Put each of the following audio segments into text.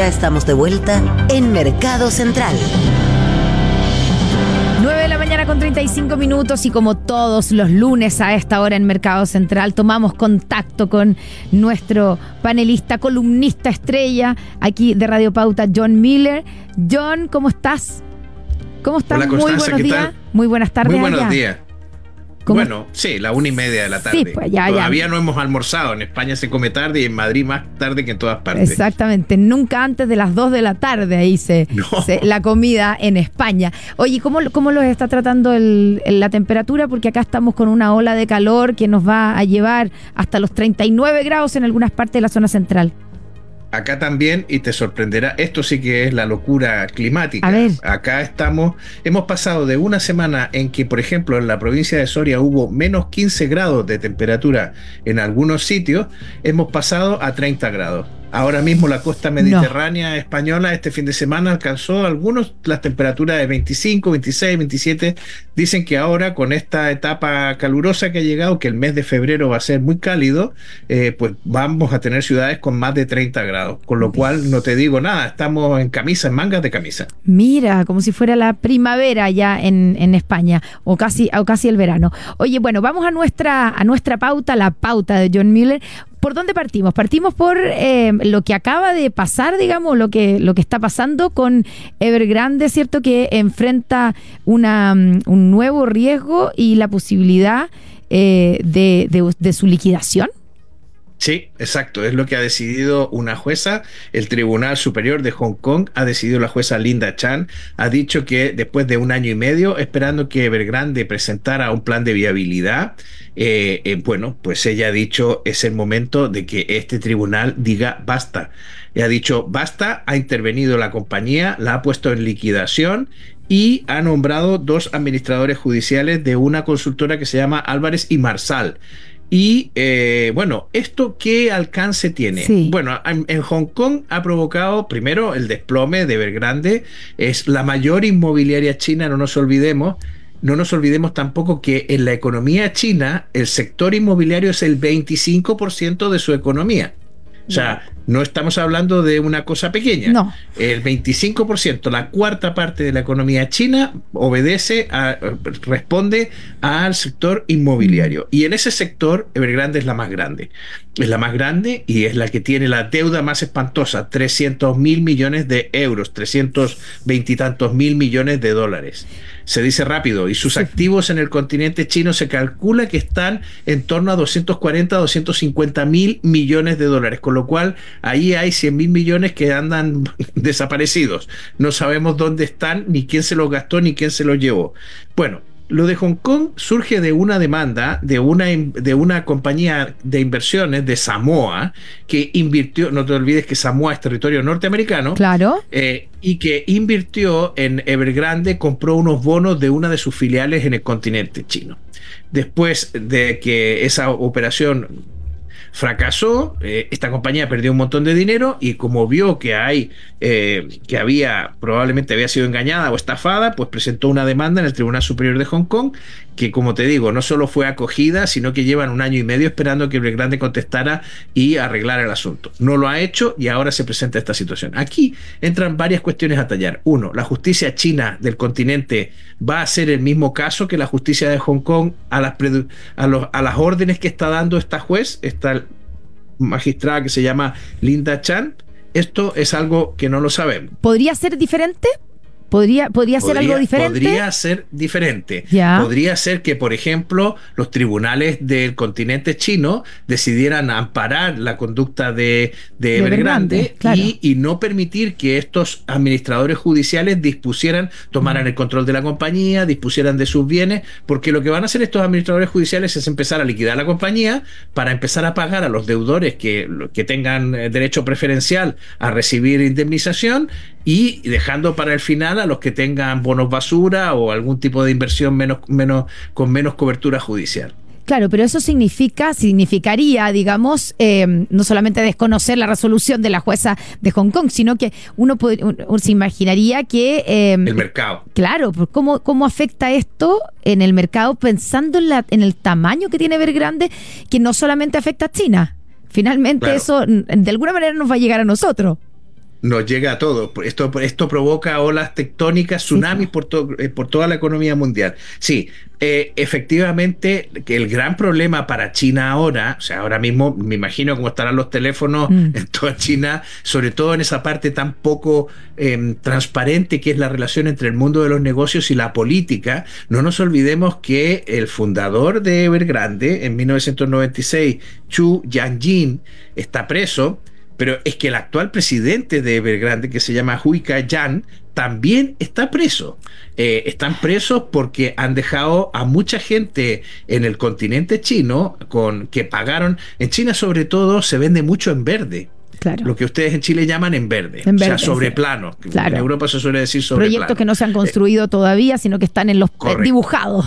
Ya estamos de vuelta en Mercado Central. 9 de la mañana con 35 minutos y como todos los lunes a esta hora en Mercado Central tomamos contacto con nuestro panelista, columnista estrella aquí de Radio Pauta, John Miller. John, ¿cómo estás? ¿Cómo estás? Hola, Muy buenos días. Muy buenas tardes. Muy buenos allá. días. Bueno, sí, la una y media de la tarde. Sí, pues, ya, ya. Todavía no hemos almorzado. En España se come tarde y en Madrid más tarde que en todas partes. Exactamente, nunca antes de las 2 de la tarde ahí se, No. se- la comida en España. Oye, ¿cómo, cómo los está tratando el- el- la temperatura? Porque acá estamos con una ola de calor que nos va a llevar hasta los 39 grados en algunas partes de la zona central. Acá también, y te sorprenderá, esto sí que es la locura climática. A ver. Acá estamos, hemos pasado de una semana en que, por ejemplo, en la provincia de Soria hubo menos 15 grados de temperatura en algunos sitios, hemos pasado a 30 grados. Ahora mismo la costa mediterránea española este fin de semana alcanzó algunos las temperaturas de 25, 26, 27. Dicen que ahora con esta etapa calurosa que ha llegado, que el mes de febrero va a ser muy cálido, eh, pues vamos a tener ciudades con más de 30 grados. Con lo cual no te digo nada, estamos en camisa, en mangas de camisa. Mira, como si fuera la primavera ya en, en España o casi, o casi el verano. Oye, bueno, vamos a nuestra, a nuestra pauta, la pauta de John Miller. ¿Por dónde partimos? Partimos por eh, lo que acaba de pasar, digamos, lo que, lo que está pasando con Evergrande, ¿cierto? Que enfrenta una, mm, un nuevo riesgo y la posibilidad eh, de, de- de su liquidación. Sí, exacto. Es lo que ha decidido una jueza. El Tribunal Superior de Hong Kong ha decidido la jueza Linda Chan. Ha dicho que después de un año y medio, esperando que Evergrande presentara un plan de viabilidad, eh, eh, bueno, pues ella ha dicho es el momento de que este tribunal diga basta. Y ha dicho basta, ha intervenido la compañía, la ha puesto en liquidación y ha nombrado dos administradores judiciales de una consultora que se llama Álvarez y Marsal. Y eh, bueno, ¿esto qué alcance tiene? Sí. Bueno, en, en Hong Kong ha provocado primero el desplome de Evergrande, es la mayor inmobiliaria china, no nos olvidemos. No nos olvidemos tampoco que en la economía china el sector inmobiliario es el 25% de su economía. O sea, no estamos hablando de una cosa pequeña. No. El 25%, la cuarta parte de la economía china, obedece a, responde al sector inmobiliario. Y en ese sector, Evergrande es la más grande. Es la más grande y es la que tiene la deuda más espantosa, 300 mil millones de euros, 320 y tantos mil millones de dólares. Se dice rápido, y sus activos en el continente chino se calcula que están en torno a 240, 250 mil millones de dólares, con lo cual ahí hay 100 mil millones que andan desaparecidos. No sabemos dónde están, ni quién se los gastó, ni quién se los llevó. Bueno, lo de Hong Kong surge de una demanda de una, de una compañía de inversiones de Samoa que invirtió, no te olvides que Samoa es territorio norteamericano, Claro. eh, y que invirtió en Evergrande, compró unos bonos de una de sus filiales en el continente chino. Después de que esa operación fracasó, eh, esta compañía perdió un montón de dinero y como vio que hay eh, que había probablemente había sido engañada o estafada, pues presentó una demanda en el Tribunal Superior de Hong Kong que como te digo, no solo fue acogida, sino que llevan un año y medio esperando que Evergrande contestara y arreglara el asunto. No lo ha hecho y ahora se presenta esta situación. Aquí entran varias cuestiones a tallar. Uno, la justicia china del continente va a ser el mismo caso que la justicia de Hong Kong a las, a los- a las órdenes que está dando esta juez, esta magistrada que se llama Linda Chan. Esto es algo que no lo sabemos. ¿Podría ser diferente? ¿Podría, podría ser algo diferente? Podría ser diferente. Ya. Podría ser que, por ejemplo, los tribunales del continente chino decidieran amparar la conducta de, de De Evergrande Evergrande, claro. y, y no permitir que estos administradores judiciales dispusieran, tomaran el control de la compañía, dispusieran de sus bienes, porque lo que van a hacer estos administradores judiciales es empezar a liquidar la compañía para empezar a pagar a los deudores que, que tengan eh, derecho preferencial a recibir indemnización y dejando para el final a los que tengan bonos basura o algún tipo de inversión menos, menos, con menos cobertura judicial. Claro, pero eso significa, significaría, digamos, eh, no solamente desconocer la resolución de la jueza de Hong Kong, sino que uno, un- se imaginaría que... eh, El mercado. Claro, pues ¿cómo, ¿cómo afecta esto en el mercado pensando en, la, en el tamaño que tiene Evergrande, que no solamente afecta a China? Finalmente Claro. eso de alguna manera nos va a llegar a nosotros. Nos llega a todo. Esto, esto provoca olas tectónicas, tsunamis por, eh, por toda la economía mundial. Sí, eh, efectivamente, que el gran problema para China ahora, o sea, ahora mismo me imagino cómo estarán los teléfonos mm. en toda China, sobre todo en esa parte tan poco em, transparente que es la relación entre el mundo de los negocios y la política. No nos olvidemos que el fundador de Evergrande en 1996, Chu Yanjin, está preso pero es que el actual presidente de Evergrande, que se llama Hui Ka-yan, también está preso. Eh, están presos porque han dejado a mucha gente en el continente chino con que pagaron. En China, sobre todo, se vende mucho en verde. Claro. Lo que ustedes en Chile llaman en verde, o sea, sobre plano. En Europa se suele decir sobre Proyectos que no se han construido todavía, sino que están en los dibujados.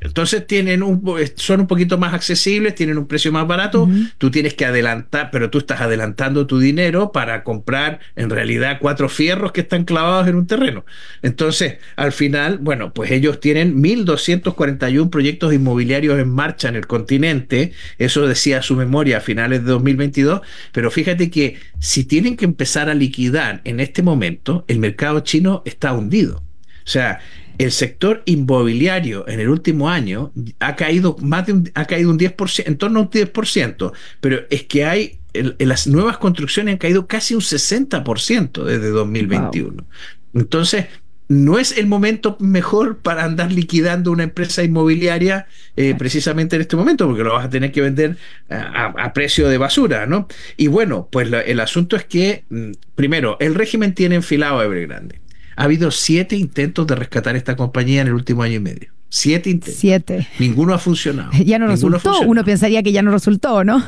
Entonces tienen un, son un poquito más accesibles, tienen un precio más barato, tú tienes que adelantar, pero tú estás adelantando tu dinero para comprar en realidad cuatro fierros que están clavados en un terreno. Entonces, al final, bueno, pues ellos tienen 1.241 proyectos inmobiliarios en marcha en el continente, eso decía su memoria a finales de 2022, pero fíjate que si tienen que empezar a liquidar en este momento, el mercado chino está hundido. O sea, el sector inmobiliario en el último año ha caído más de un, ha caído un 10%, en torno a un 10%, pero es que hay en, las nuevas construcciones han caído casi un 60% desde 2021. Entonces, no es el momento mejor para andar liquidando una empresa inmobiliaria eh, precisamente en este momento, porque lo vas a tener que vender a, precio de basura, ¿no? Y bueno, pues el asunto es que, mm, primero, el régimen tiene enfilado a Evergrande. Ha habido siete intentos de rescatar esta compañía en el último año y medio. Siete intentos. Siete. Ninguno ha funcionado. Ya no resultó. Uno pensaría que ya no resultó, ¿no?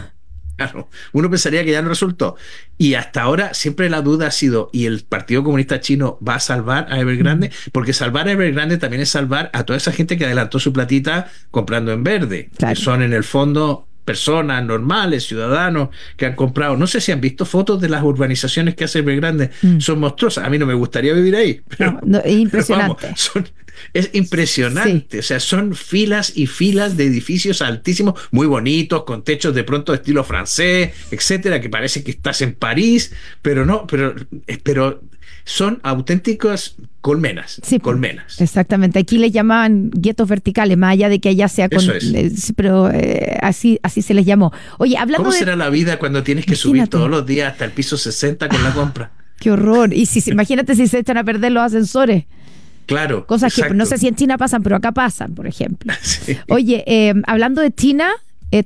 Claro, uno pensaría que ya no resultó. Y hasta ahora siempre la duda ha sido, ¿y el Partido Comunista Chino va a salvar a Evergrande? Porque salvar a Evergrande también es salvar a toda esa gente que adelantó su platita comprando en verde, que son en el fondo personas normales, ciudadanos que han comprado. No sé si han visto fotos de las urbanizaciones que hace Belgrande. Mm. Son monstruosas. A mí no me gustaría vivir ahí. es impresionante. Es impresionante. O sea, son filas y filas de edificios altísimos, muy bonitos, con techos de pronto de estilo francés, etcétera, que parece que estás en París, pero no, pero, eh, pero son auténticas colmenas. Sí, colmenas. Exactamente. Aquí le llamaban guetos verticales, más allá de que allá sea con. Eh, pero eh, así, así se les llamó. Oye, hablando. ¿Cómo será la vida cuando tienes que subir todos los días hasta el piso 60 con la compra? Qué horror. Y si imagínate si se echan a perder los ascensores. Claro. Cosas que no sé si en China pasan, pero acá pasan, por ejemplo. Oye, eh, hablando de China,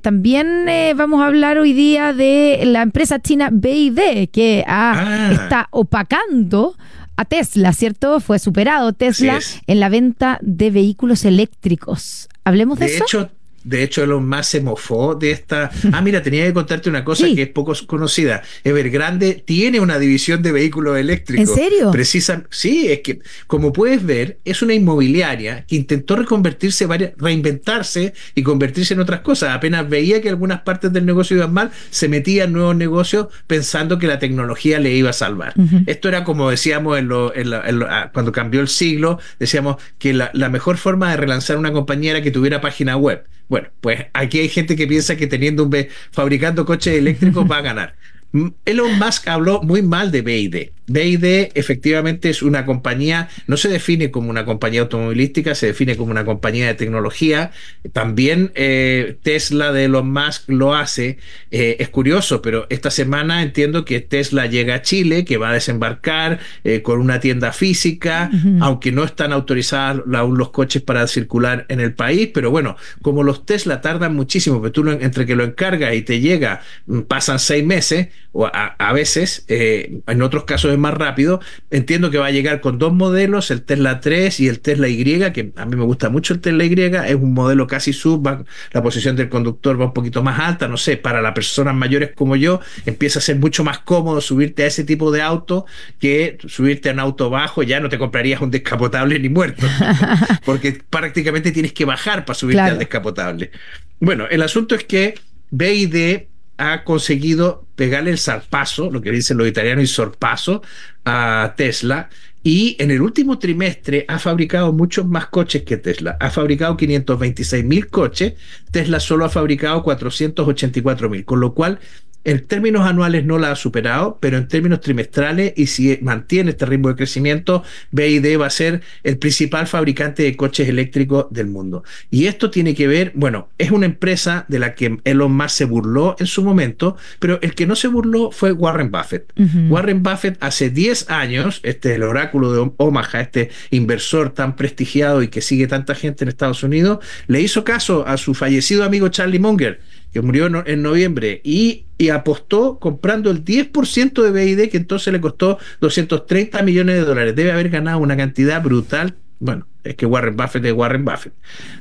también vamos a hablar hoy día de la empresa china BID, que ah. está opacando a Tesla, ¿cierto? Fue superado Tesla en la venta de vehículos eléctricos. Hablemos de, de eso. Hecho, de hecho, Elon Musk se mofó de esta. Ah, mira, tenía que contarte una cosa que es poco conocida. Evergrande tiene una división de vehículos eléctricos. ¿En serio? Precisa... Sí, es que, como puedes ver, es una inmobiliaria que intentó reconvertirse, reinventarse y convertirse en otras cosas. Apenas veía que algunas partes del negocio iban mal, se metía en nuevos negocios pensando que la tecnología le iba a salvar. Esto era como decíamos en lo, ah, cuando cambió el siglo, decíamos que la, la mejor forma de relanzar una compañía era que tuviera página web. Bueno, pues aquí hay gente que piensa que teniendo un fabricando coches eléctricos va a ganar. Elon Musk habló muy mal de BID. BID efectivamente es una compañía, no se define como una compañía automovilística, se define como una compañía de tecnología. También eh, Tesla de Elon Musk lo hace. Eh, es curioso, pero esta semana entiendo que Tesla llega a Chile, que va a desembarcar eh, con una tienda física, aunque no están autorizados aún los coches para circular en el país, pero bueno, como los Tesla tardan muchísimo, pero tú entre que lo encargas y te llega, mm, pasan seis meses, o a, veces, en otros casos más rápido. Entiendo que va a llegar con dos modelos, el Tesla 3 y el Tesla Y, que a mí me gusta mucho el Tesla Y, es un modelo casi sub, la posición del conductor va un poquito más alta, no sé, para las personas mayores como yo, empieza a ser mucho más cómodo subirte a ese tipo de auto que subirte a un auto bajo, ya no te comprarías un descapotable ni muerto, porque prácticamente tienes que bajar para subirte al descapotable. Bueno, el asunto es que BID ha conseguido pegarle el zarpazo, lo que dicen los italianos, y sorpaso a Tesla. Y en el último trimestre ha fabricado muchos más coches que Tesla. Ha fabricado 526 mil coches. Tesla solo ha fabricado 484 mil. Con lo cual En términos anuales no la ha superado, pero en términos trimestrales y si mantiene este ritmo de crecimiento, BID va a ser el principal fabricante de coches eléctricos del mundo. Y esto tiene que ver, bueno, es una empresa de la que Elon Musk se burló en su momento, pero el que no se burló fue Warren Buffett. Warren Buffett hace 10 años, este es el oráculo de Omaha, este inversor tan prestigiado y que sigue tanta gente en Estados Unidos, le hizo caso a su fallecido amigo Charlie Munger que murió en, noviembre, y, apostó comprando el 10% de BID, que entonces le costó 230 millones de dólares. Debe haber ganado una cantidad brutal. Bueno, es que Warren Buffett es Warren Buffett.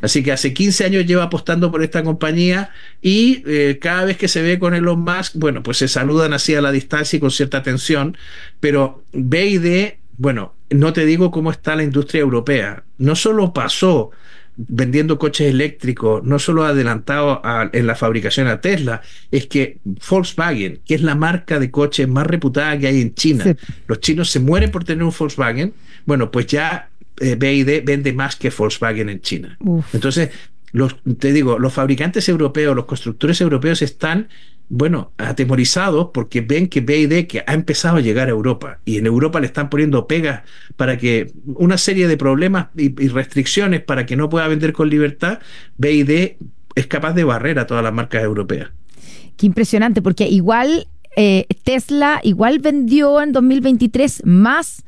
Así que hace 15 años lleva apostando por esta compañía y eh, cada vez que se ve con Elon Musk, bueno, pues se saludan así a la distancia y con cierta tensión, pero BID, bueno, no te digo cómo está la industria europea. No solo pasó vendiendo coches eléctricos, no solo ha adelantado en la fabricación a Tesla, es que Volkswagen, que es la marca de coches más reputada que hay en China, los chinos se mueren por tener un Volkswagen, bueno, pues ya eh, BID vende más que Volkswagen en China. Entonces, los, te digo, los fabricantes europeos, los constructores europeos están bueno, atemorizados porque ven que BID que ha empezado a llegar a Europa y en Europa le están poniendo pegas para que una serie de problemas y, restricciones para que no pueda vender con libertad, BID es capaz de barrer a todas las marcas europeas. Qué impresionante, porque igual eh, Tesla igual vendió en 2023 más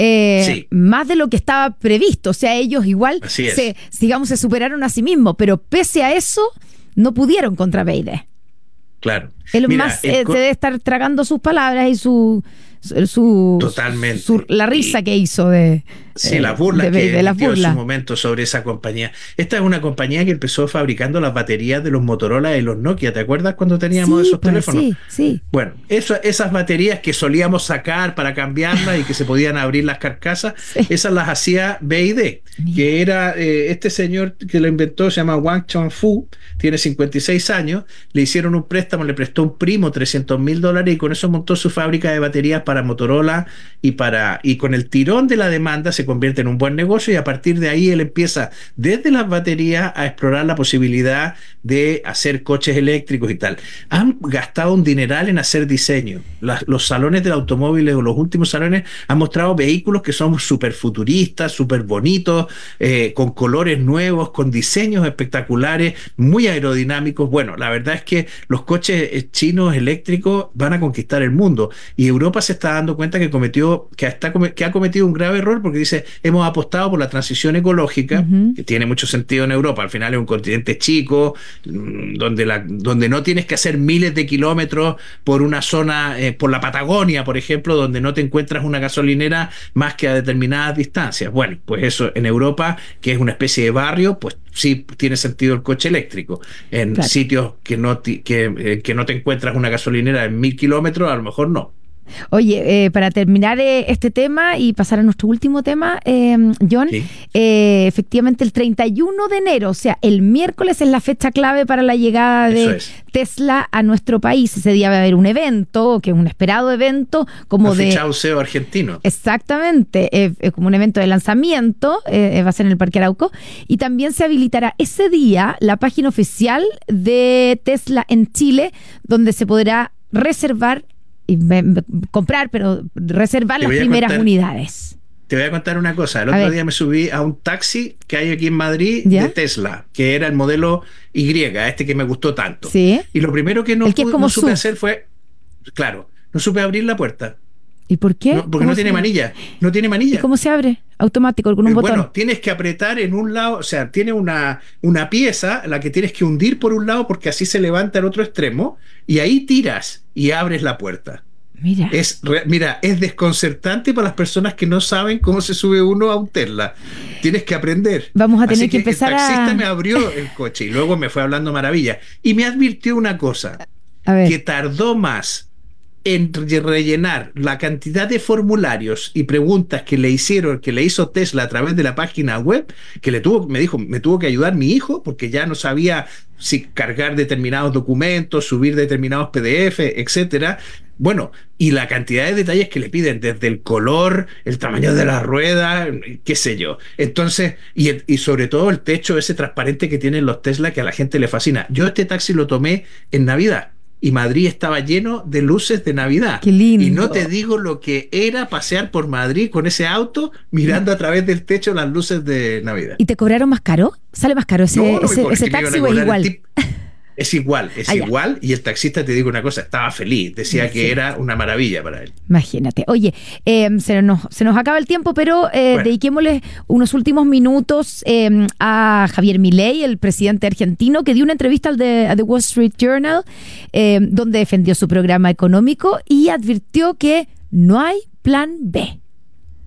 eh, más de lo que estaba previsto. O sea, ellos igual se, digamos, se superaron a sí mismos, pero pese a eso, no pudieron contra BID. Claro. Él más eh, debe estar tragando sus palabras y su, su, Totalmente. la risa que hizo de, Sí, eh, las burlas que de en su momento sobre esa compañía. Esta es una compañía que empezó fabricando las baterías de los Motorola y los Nokia. ¿Te acuerdas cuando teníamos esos pues, teléfonos? Sí, sí. Bueno, eso, esas baterías que solíamos sacar para cambiarlas y que se podían abrir las carcasas, esas las hacía BID, que era eh, este señor que lo inventó, se llama Wang Chongfu, tiene 56 años, le hicieron un préstamo, le prestó un primo 300 mil dólares y con eso montó su fábrica de baterías para Motorola y para y con el tirón de la demanda se convierte en un buen negocio y a partir de ahí él empieza desde las baterías a explorar la posibilidad de hacer coches eléctricos y tal. Han gastado un dineral en hacer diseño. los salones del automóvil o los últimos salones han mostrado vehículos que son súper futuristas, súper bonitos, eh, con colores nuevos, con diseños espectaculares, muy aerodinámicos. Bueno, la verdad es que los coches eh, chinos eléctricos van a conquistar el mundo y Europa se está dando cuenta que cometió que, hasta, que ha cometido un grave error porque dice hemos apostado por la transición ecológica, que tiene mucho sentido en Europa. Al final es un continente chico, mm, donde, la, donde no tienes que hacer miles de kilómetros por una zona, eh, por la Patagonia, por ejemplo, donde no te encuentras una gasolinera más que a determinadas distancias. Bueno, pues eso en Europa, que es una especie de barrio, pues sí tiene sentido el coche eléctrico. En sitios que no, que, eh, que no te encuentras una gasolinera en mil kilómetros, a lo mejor no. Oye, eh, para terminar eh, este tema y pasar a nuestro último tema, em, John, eh, efectivamente el 31 de enero, o sea, el miércoles es la fecha clave para la llegada de Tesla a nuestro país. Ese día va a haber un evento, que es un esperado evento, como de... Chauceo argentino. Exactamente, como un evento de lanzamiento, va a ser en el Parque Arauco, y también se habilitará ese día la página oficial de Tesla en Chile, donde se podrá reservar comprar, pero reservar las primeras unidades. Te voy a contar una cosa. El otro día me subí a un taxi que hay aquí en Madrid de Tesla, que era el modelo Y, este que me gustó tanto. ¿Sí? Y lo primero que no, supe hacer fue, claro, no supe abrir la puerta. ¿Y por qué? porque no tiene manilla. No tiene manilla. ¿Y cómo se abre? Automático, con un eh, botón. Bueno, tienes que apretar en un lado, o sea, tiene una, una pieza, la que tienes que hundir por un lado porque así se levanta el otro extremo, y ahí tiras y abres la puerta. Mira. Es, mira, es desconcertante para las personas que no saben cómo se sube uno a un Tesla. Tienes que aprender. Vamos a tener que, empezar el taxista me abrió el coche y luego me fue hablando maravilla. Y me advirtió una cosa, que tardó más en rellenar la cantidad de formularios y preguntas que le hicieron, que le hizo Tesla a través de la página web, que le tuvo, me dijo, me tuvo que ayudar mi hijo porque ya no sabía si cargar determinados documentos, subir determinados PDF, etcétera. Bueno, y la cantidad de detalles que le piden, desde el color, el tamaño de la rueda, qué sé yo. Entonces, y, y sobre todo el techo ese transparente que tienen los Tesla que a la gente le fascina. Yo este taxi lo tomé en Navidad y Madrid estaba lleno de luces de Navidad. Qué lindo. Y no te digo lo que era pasear por Madrid con ese auto mirando a través del techo las luces de Navidad. ¿Y te cobraron más caro? ¿Sale más caro ese, no, no ese, ese taxi o es igual? Es igual, es Allá. igual. Y el taxista, te digo una cosa, estaba feliz. Decía Imagínate. que era una maravilla para él. Imagínate. Oye, eh, se, nos, se nos acaba el tiempo, pero eh, bueno. dediquémosle unos últimos minutos eh, a Javier Milei, el presidente argentino, que dio una entrevista al de, a The Wall Street Journal, donde defendió su programa económico y advirtió que no hay plan B.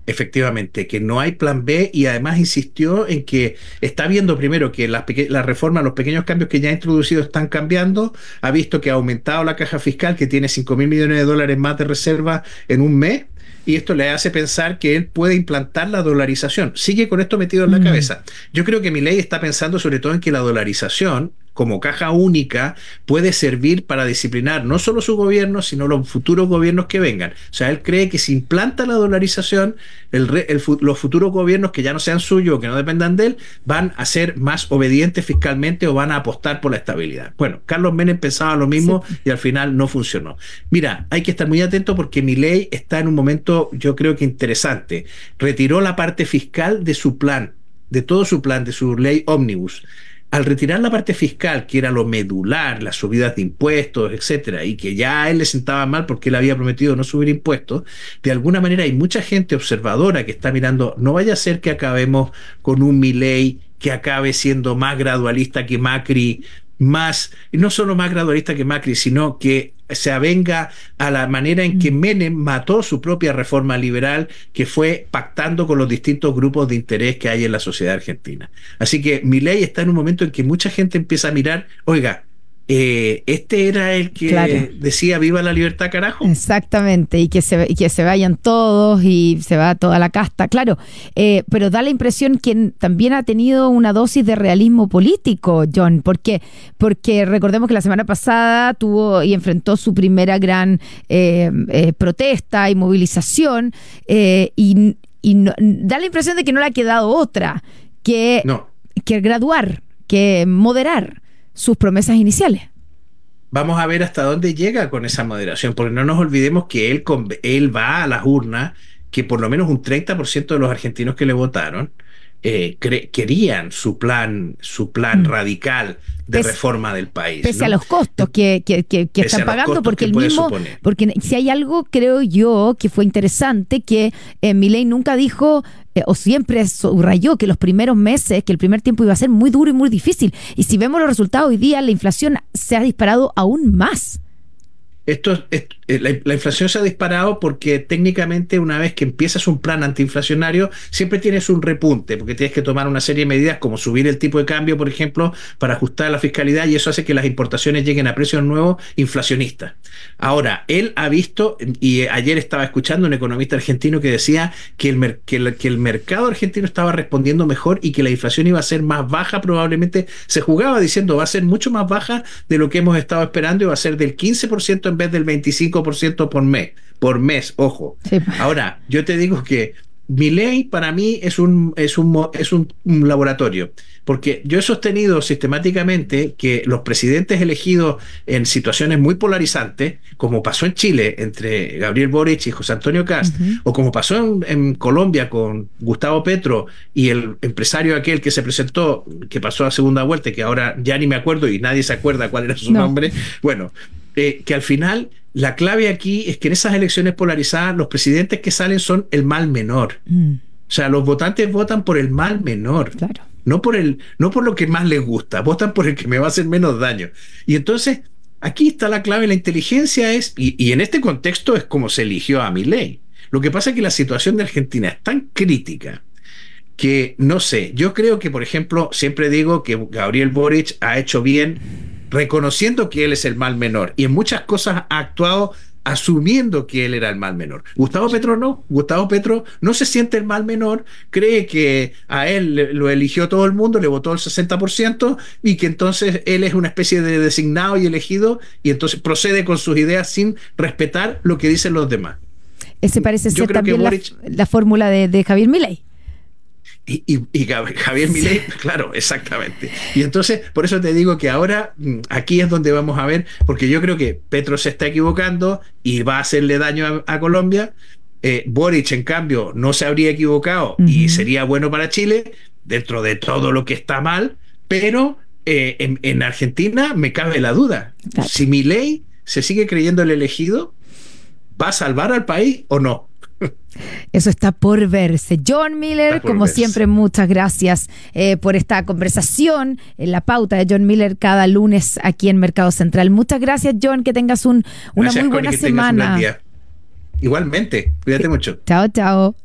Efectivamente, que no hay plan B y además insistió en que está viendo primero que las la reformas, los pequeños cambios que ya ha introducido están cambiando, ha visto que ha aumentado la caja fiscal, que tiene 5 mil millones de dólares más de reserva en un mes, y esto le hace pensar que él puede implantar la dolarización. Sigue con esto metido en la mm. cabeza. Yo creo que mi ley está pensando sobre todo en que la dolarización como caja única puede servir para disciplinar no solo su gobierno, sino los futuros gobiernos que vengan. O sea, él cree que si implanta la dolarización, el, el, los futuros gobiernos que ya no sean suyos o que no dependan de él, van a ser más obedientes fiscalmente o van a apostar por la estabilidad. Bueno, Carlos Menem pensaba lo mismo sí. y al final no funcionó. Mira, hay que estar muy atento porque mi ley está en un momento, yo creo que interesante. Retiró la parte fiscal de su plan, de todo su plan, de su ley ómnibus al retirar la parte fiscal, que era lo medular, las subidas de impuestos, etcétera, y que ya él le sentaba mal porque él había prometido no subir impuestos, de alguna manera hay mucha gente observadora que está mirando, no vaya a ser que acabemos con un Milei que acabe siendo más gradualista que Macri, más, no solo más gradualista que Macri, sino que se avenga a la manera en que Menem mató su propia reforma liberal, que fue pactando con los distintos grupos de interés que hay en la sociedad argentina. Así que mi ley está en un momento en que mucha gente empieza a mirar, oiga, eh, este era el que claro. decía viva la libertad carajo. Exactamente, y que se, y que se vayan todos y se va toda la casta, claro, eh, pero da la impresión que también ha tenido una dosis de realismo político, John, ¿por qué? Porque recordemos que la semana pasada tuvo y enfrentó su primera gran eh, protesta y movilización y, y no, da la impresión de que no le ha quedado otra que, no. que graduar, que moderar sus promesas iniciales. Vamos a ver hasta dónde llega con esa moderación, porque no nos olvidemos que él, él va a las urnas, que por lo menos un 30% de los argentinos que le votaron eh, querían su plan, su plan mm. radical de pese, reforma del país. Pese ¿no? a los costos que, que, que, que están pagando, porque el mismo, suponer. porque si hay algo, creo yo, que fue interesante, que eh, Milei nunca dijo eh, o siempre subrayó que los primeros meses, que el primer tiempo iba a ser muy duro y muy difícil. Y si vemos los resultados hoy día, la inflación se ha disparado aún más. Esto, esto la, la, inflación se ha disparado porque técnicamente una vez que empiezas un plan antiinflacionario siempre tienes un repunte porque tienes que tomar una serie de medidas como subir el tipo de cambio por ejemplo para ajustar la fiscalidad y eso hace que las importaciones lleguen a precios nuevos inflacionistas. Ahora él ha visto y ayer estaba escuchando un economista argentino que decía que el, que el, que el mercado argentino estaba respondiendo mejor y que la inflación iba a ser más baja probablemente se jugaba diciendo va a ser mucho más baja de lo que hemos estado esperando y va a ser del 15% en vez del 25% por mes, por mes, ojo. Sí. Ahora, yo te digo que mi ley para mí es un, es un, es un, un, laboratorio, porque yo he sostenido sistemáticamente que los presidentes elegidos en situaciones muy polarizantes, como pasó en Chile entre Gabriel Boric y José Antonio Cast, uh -huh. o como pasó en, en, Colombia con Gustavo Petro y el empresario aquel que se presentó, que pasó a segunda vuelta, que ahora ya ni me acuerdo y nadie se acuerda cuál era su no. nombre, bueno, eh, que al final la clave aquí es que en esas elecciones polarizadas los presidentes que salen son el mal menor. Mm. O sea, los votantes votan por el mal menor. Claro. No por el, no por lo que más les gusta, votan por el que me va a hacer menos daño. Y entonces, aquí está la clave, la inteligencia es, y, y en este contexto es como se eligió a mi ley. Lo que pasa es que la situación de Argentina es tan crítica que no sé, yo creo que, por ejemplo, siempre digo que Gabriel Boric ha hecho bien reconociendo que él es el mal menor y en muchas cosas ha actuado asumiendo que él era el mal menor. Gustavo Petro no, Gustavo Petro no se siente el mal menor, cree que a él lo eligió todo el mundo, le votó el 60% y que entonces él es una especie de designado y elegido y entonces procede con sus ideas sin respetar lo que dicen los demás. Ese parece ser también Boric, la, la, fórmula de, de Javier Milei. Y, y, Javier Milei, claro, exactamente. Y entonces, por eso te digo que ahora mm, aquí es donde vamos a ver, porque yo creo que Petro se está equivocando y va a hacerle daño a, Colombia. Eh, Boric, en cambio, no se habría equivocado y sería bueno para Chile, dentro de todo lo que está mal, pero eh, en, Argentina me cabe la duda. Si Milei se sigue creyendo el elegido, ¿va a salvar al país o no? Eso está por verse. John Miller, como siempre, muchas gracias eh, por esta conversación en la pauta de John Miller cada lunes aquí en Mercado Central. Muchas gracias, John, que tengas un, una muy buena semana. Igualmente, cuídate mucho. Chao, chao.